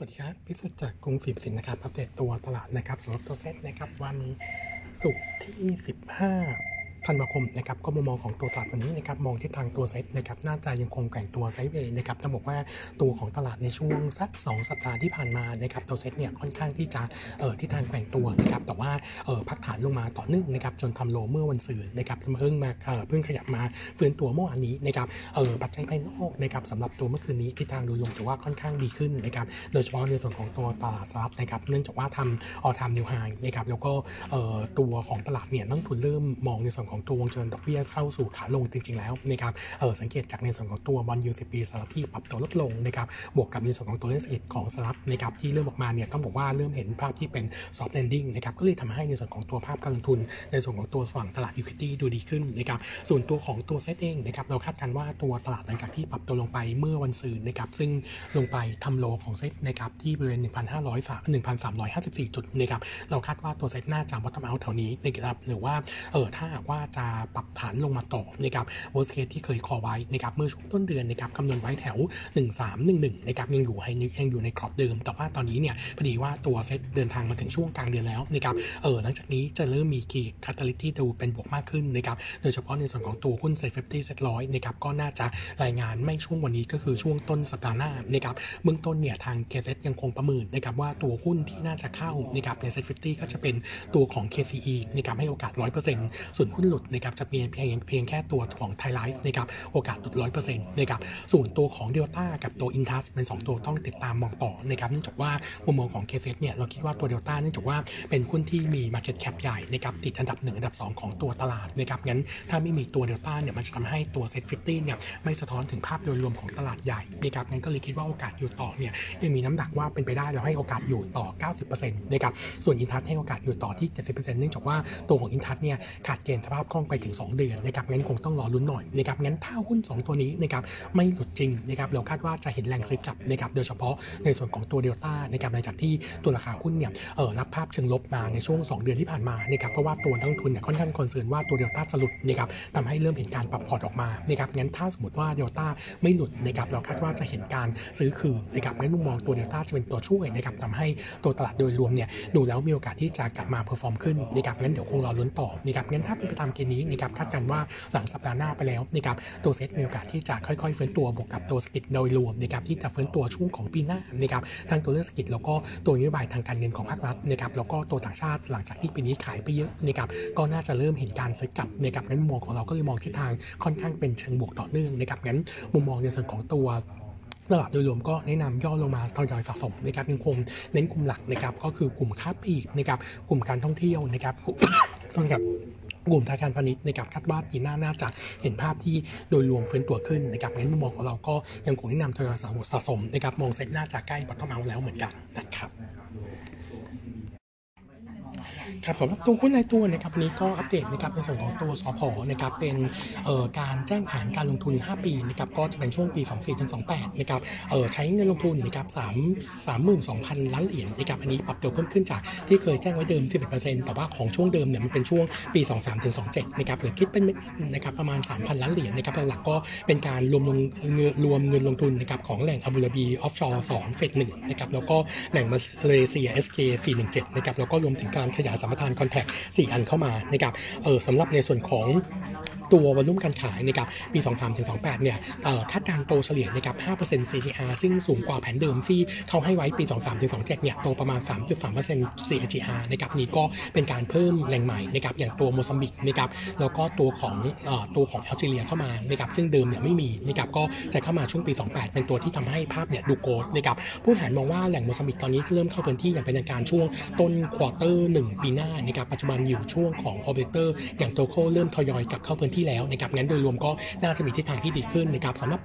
สวัสดีครับ พิสุทธิ์จากกรุงศรีสินนะครับ อัปเดตตัวตลาดนะครับสำหรับตัวเซ็ตนะครับ วันศุกร์ที่ 15 ธันวาคมนะครับก็มุมมองของตัวตลาดวันนี้นะครับมองที่ทางตัวเซ็ตนะครับน่าจะยังคงแกว่งตัว sideway นะครับต้องบอกว่าตัวของตลาดในช่วงสัก 2 สัปดาห์ที่ผ่านมานะครับตัวเซ็ตเนี่ยค่อนข้างที่จะเอ่อที่ทางแกว่งตัวนะครับแต่ว่าเอ่อพักฐานลงมาต่อเนื่องนะครับจนทำ low เมื่อวันศุกร์นะครับเพิ่งมาเอ่อเพิ่งขยับมาฟื้นตัวเมื่อวานนี้นะครับเอ่อปัจจัยภายนอกนะครับสำหรับตัวเมื่อคืนนี้ที่ทางดูลงถือว่าค่อนข้างดีขึ้นนะครับโดยเฉพาะในส่วนของตัวตลาดสหรัฐนะครับเนื่องจากว่าทำออทามนิวไฮนะครับแล้วก็เอ่อตัวของตลาดเนี่ยนักทุนเริ่มมองในส่วนของตัววงจรดอกเบี้ยเข้าสู่ขาลงจริง ๆ แล้วนะครับเออสังเกตจากในส่วนของตัวบอลยูสิปีสหรัฐที่ปรับตัวลดลงนะครับบวกกับในส่วนของตัวเลขเศรษฐกิจของสหรัฐนะครับที่เริ่มออกมาเนี่ยต้องบอกว่าเริ่มเห็นภาพที่เป็น soft landing นะครับก็เลยทำให้ในส่วนของตัวภาพการลงทุน ในส่วนของตัวฝั่งตลาด equity ดูดีขึ้นนะครับส่วนตัวของตัวเซตเองนะครับเราคาดการณ์ว่าตัวตลาดหลังจากที่ปรับตัวลงไปเมื่อวันศุกร์นะครับซึ่งลงไปทำโลของเซตนะครับที่บริเวณ 1,500 1,354 จุดนะครับเราคาดว่าตัวเซตน่าจะ bottom out แถวนี้นะครับหรือว่าเออถ้าหากว่าจะปรับฐานลงมาต่อนะครับ worst case ที่เคยคอไว้นะครับเมื่อช่วงต้นเดือนนะครับคำนวณไว้แถว 1311นะครับยังอยู่ให้ยังอยู่ในกรอบเดิม แต่ว่าตอนนี้เนี่ยพอดีว่าตัวเซตเดินทางมาถึงช่วงกลางเดือนแล้วนะครับเออหลังจากนี้จะเริ่มมี key catalyst ที่ดูเป็นบวกมากขึ้นนะครับโดยเฉพาะในส่วนของตัวหุ้น SET fifty SET ร้อยนะครับก็น่าจะรายงานไม่ช่วงวันนี้ก็คือช่วงต้นสัปดาห์หน้านะครับเบื้องต้นเนี่ยทาง KCS ยังคงประเมินนะครับว่าตัวหุ้นที่น่าจะเข้านะครับใน SET fifty ก็จะเป็นตัวของ KCE นะครับให้โอกาส 100%ส่วนหุ้นหลุดนะครับจะเพียงเพียงเพียงแค่ตัวของไทยไลฟ์นะครับโอกาสหลุด100%นะครับส่วนตัวของเดลต้ากับตัวอินทัสเป็น 2 ตัวต้องติดตามมองต่อนะครับเนื่องจากว่ามุมมองของ KCS เนี่ยเราคิดว่าตัวเดลต้าเนื่องจากว่าเป็นหุ้นที่มี Market Cap ใหญ่นะครับติดอันดับ 1 อันดับ 2 ของตัวตลาดนะครับงั้นถ้าไม่มีตัวเดลต้าเนี่ยมันจะทำให้ตัว SET fifty เนี่ยไม่สะท้อนถึงภาพโดยรวมของตลาดใหญ่นะครับงั้นก็เลยคิดว่าโอกาสอยู่ต่อเนี่ยยังมีน้ำหนักว่าเป็นไปได้เราให้โอกาสอยู่ต่อ 90%นะครับส่วนอินทัสให้โอกาสอยู่ต่อที่ 70%เนื่องจากว่าตัวของอินทัสเนี่ยขาดเกณฑ์สภาพาพคล่องไปถึง 2 เดือนนะครับงั้นคงต้องรอลุ้นหน่อยนะครับงั้นถ้าหุ้น 2 ตัวนี้นะครับไม่หลุดจริงนะครับเราคาดว่าจะเห็นแรงซื้อกลับนะครับโดยเฉพาะในส่วนของตัวเดลต้านะครับหลังจากที่ตัวราคาหุ้นเนี่ยเออรับภาพเชิงลบมาในช่วง 2 เดือนที่ผ่านมานะครับเพราะว่าตัวนักลงทุนเนี่ยค่อนข้าง concern ว่าตัวเดลต้าจะหลุดนะครับทำให้เริ่มเห็นการปรับพอร์ตออกมานะครับงั้นถ้าสมมติว่าเดลต้าไม่หลุดนะครับเราคาดว่าจะเห็นการซื้อคืนนะครับงั้นมุมมองตัวเดลต้าจะเป็นตัวช่วยนะครับทำให้ตัวตลาดโดยรวมเนี่ยดูแล้วมีโอกาสที่จะกลับมา perform ขึ้นนะครับงั้นเดี๋ยวคงรอลุ้นต่อนะครับงั้นถ้าเป็นไปตามเกณฑ์นี้นะครับคาดการณ์ว่าหลังสัปดาห์หน้าไปแล้วนะครับตัวเซ็ตมีโอกาสที่จะค่อยๆฟื้นตัวบวกกับตัวเศรษฐกิจโดยรวมนะครับที่จะฟื้นตัวช่วงของปีหน้านะครับทั้งตัวเรื่องเศรษฐกิจแล้วก็ตัวนโยบายทางการเงินของภาครัฐนะครับแล้วก็ตัวต่างชาติหลังจากที่ปีนี้ขายไปเยอะนะครับก็น่าจะเริ่มเห็นการซื้อกลับนะครับงั้นมุมมองของเราก็เลยมองทิศทางค่อนข้างเป็นเชิงบวกต่อเนื่องนะครับงั้นมุมมองในส่วนของตัวตลาดโดยรวมก็แนะนำย่อลงมาทยอยสะสมนะครับยังคงเน้นกลุ่มหลักนะครับก็คือกลุ่มค้าปลีกนะครับกลุ่มการท่องเที่ยวนะครับต้องกับ กลุ่มธนาคารพาณิชย์นะครับคาดว่าปีหน้าน่าจะเห็นภาพที่โดยรวมฟื้นตัวขึ้นนะครับงั้นมุมมองของเราก็ยังคงแนะนำทยอยสะสมนะครับมองเซ็ตน่าจะใกล้บอททอมเอาแล้วเหมือนกันนะครับ ครับสำหรับตัวหุ้นรายตัวนะครับวันนี้ก็อัปเดตนะครับในส่วนของตัวสพนะครับเป็นเอ่อการแจ้งแผนการลงทุน 5 ปีนะครับก็จะเป็นช่วงปี 24ถึง28นะครับเอ่อใช้เงินลงทุนนะครับ3 32,000 ล้านเหรียญนะครับอันนี้ปรับตัวเพิ่มขึ้นจากที่เคยแจ้งไว้เดิม 11%แต่ว่าของช่วงเดิมเนี่ยมันเป็นช่วงปี 23ถึง27นะครับหรือคิดเป็นนะครับประมาณ 3,000 ล้านเหรียญนะครับหลักๆก็เป็นการรวมลงเงินรวมเงินลงทุนนะครับของแหล่งอาบูดาบีออฟชอร์2เฟส1นะครับแล้วก็แหล่งมาเลเซีย SK 417นะครับแล้วก็รวมถึงการขยายสมปทานคอนแทค4อันเข้ามานะครับเออสำหรับในส่วนของ ตัววอลุ่มการขายนะครับปี 23ถึง28เนี่ยคาดการโตเฉลี่ยนะครับ5% CAGR ซึ่งสูงกว่าแผนเดิมที่เขาให้ไว้ปี 23ถึง27เนี่ยโตประมาณ 3.3% CAGR นะครับนี่ก็เป็นการเพิ่มแหล่งใหม่นะครับอย่างตัวโมซัมบิกนะครับแล้วก็ตัวของอตัวของแอลจีเรียเข้ามานะครับซึ่งเดิมเนี่ยไม่มีนะครับก็จะเข้ามาช่วงปี 28 เป็นตัวที่ทำให้ภาพเนี่ยดู growth นะครับผู้บริหารมองว่าแหล่งโมซัมบิกตอนนี้เริ่มเข้าพื้นที่อย่างเป็นทางการช่วงต้น quarter 1ปีหน้านะครับปัจจุบันอยู่ช่วงของออเบเตอร์อย่าง Total เริ่มทยอยกลับเข้าพื้นที่แล้วนะครับงั้นโดยรวมก็น่าจะมีทิศทางที่ดีขึ้นนะครับสำหรับ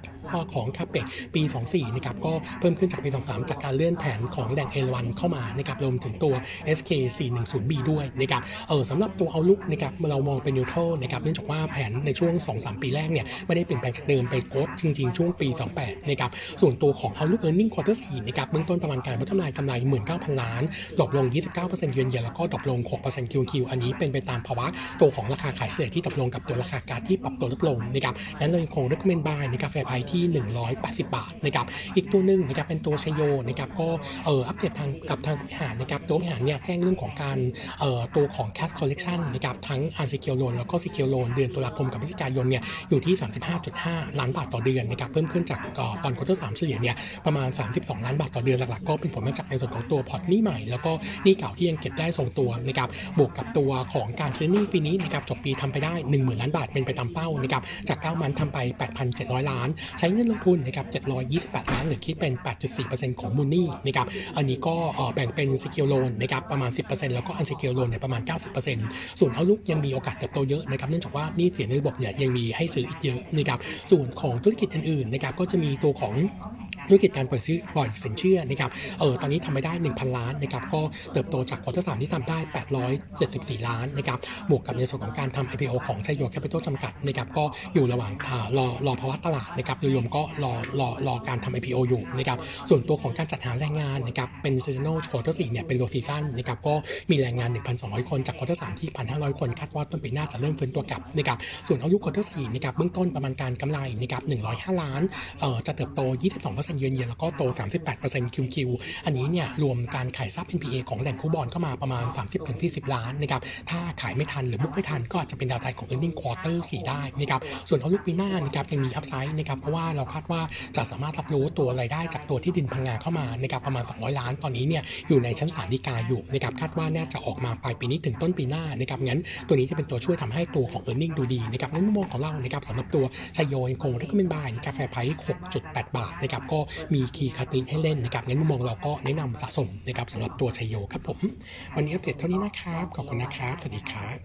ของ CAPEX ปี 24นะครับก็เพิ่มขึ้นจากปี 23 จากการเลื่อนแผนของแหล่งเอราวัณเข้ามานะครับรวมถึงตัว SK 410B ด้วยนะครับเออสำหรับตัว outlook นะครับเรามองเป็น neutral นะครับเนื่องจากว่าแผนในช่วง 2-3 ปีแรกเนี่ยไม่ได้เปลี่ยนแปลงจากเดิมไป growth จริง ๆ ช่วงปี 28นะครับส่วนตัวของ outlook earning quarter 4นะครับเบื้องต้นประมาณการพัฒนายกำไร 19,000 ล้าน drop ลง 29% year on year แล้วก็ drop ลง6% QQ อันนี้เป็นไปตามภาวะตัวของราคาขายเฉลี่ยที่ drop ลงกับตัวราคาก๊าซที่ปรับตัวลดลงนะครับงั้นเรายังคง recommend buy ในกาแฟไพที่ 180 บาทนะครับอีกตัวหนึ่งนะครับเป็นตัวชโยนะครับก็เอ่ออัปเดตทางกับทางผู้บริหารนะครับตัวผู้บริหารเนี่ยแจ้งเรื่องของการเอ่อตัวของ cash collection นะครับทั้ง unsecured loan แล้วก็ secured loan เดือนตุลาคมกับพฤศจิกายนเนี่ยอยู่ที่ 35.5 ล้านบาทต่อเดือนนะครับเพิ่มขึ้นจากเอ่อตอน quarter สามเฉลี่ยเนี่ยประมาณ 32 ล้านบาทต่อเดือนหลักๆ ก็เป็นผลมาจากในส่วนของตัวพอร์ตหนี้ใหม่ แล้วก็หนี้เก่าที่ยังเก็บได้ทรงตัวนะครับบวกกับตัวของการซื้อหนี้ปีนี้นะครับจบปีทำไปได้ 10,000 ล้านบาทเป็นไปตามเป้านะครับจาก 9 เดือนทำไป 8,700 ล้าน ใช้เงินลงทุนนะครับ728 ล้านหรือคิดเป็น 8.4%ของมูลหนี้นะครับอันนี้ก็แบ่งเป็น secured loan นะครับประมาณ 10%แล้วก็ unsecured loan เนี่ยประมาณ 90%ส่วน outlook ยังมีโอกาสเติบโตเยอะนะครับเนื่องจากว่าหนี้เสียในระบบเนี่ยยังมีให้ซื้ออีกเยอะนะครับส่วนของธุรกิจอื่นๆนะครับก็จะมีตัวของ ธุรกิจการเปิดซื้อปล่อยสินเชื่อนะครับเออตอนนี้ทำไปได้ 1,000 ล้านนะครับก็เติบโตจาก quarter สามที่ทำได้ 874 ล้านนะครับบวกกับในส่วนของการทำ IPO ของชัยโยแคปิตอลจำกัดนะครับก็อยู่ระหว่างอ่ารอรอภาวะตลาดนะครับโดยรวมก็รอรอรอการทำ IPO อยู่นะครับส่วนตัวของการจัดหาแรงงานนะครับเป็น seasonal quarter สี่เนี่ยเป็น low season นะครับก็มีแรงงาน 1,200 คนจาก quarter สามที่ 1,500 คนคาดว่าต้นปีหน้าจะเริ่มฟื้นตัวกลับนะครับส่วนอายุ quarter สี่นะครับเบื้องต้นประมาณการกำไรนะครับ105 ล้านเอ่อจะเติบโต 22%เยือนเยียแล้วก็โต 38% QQ อันนี้เนี่ยรวมการขายทรัพย์ NPA ของแหล่งคู่บอลเข้ามาประมาณ 30-40 ล้านนะครับถ้าขายไม่ทันหรือบุกไม่ทันก็อาจจะเป็นดาวไซด์ของ earning quarter 4 ได้นะครับส่วนเอาลุกปีหน้านะครับยังมีอัพไซด์นะครับเพราะว่าเราคาดว่าจะสามารถรับรู้ตัวรายได้จากตัวที่ดินพังงาเข้ามานะครับประมาณ 200 ล้านตอนนี้เนี่ยอยู่ในชั้นศาลฎีกาอยู่นะครับคาดว่าน่าจะออกมาปลายปีนี้ถึงต้นปีหน้านะครับงั้นตัวนี้จะเป็นตัวช่วยทำให้ตัวของ earning ดูดีนะครับในมุมมองของเรานะครับสำหรับตัวชัยโยยังคง recommend buy กาแฟไพร์6.8 บาทนะครับก็มีคีย์คาติให้เล่นนะครับงั้นมุมมองเราก็แนะนำสะสมนะครับสำหรับตัวชัยโยครับผม วันนี้อัปเดตเท่านี้นะครับ ขอบคุณนะครับ สวัสดีครับ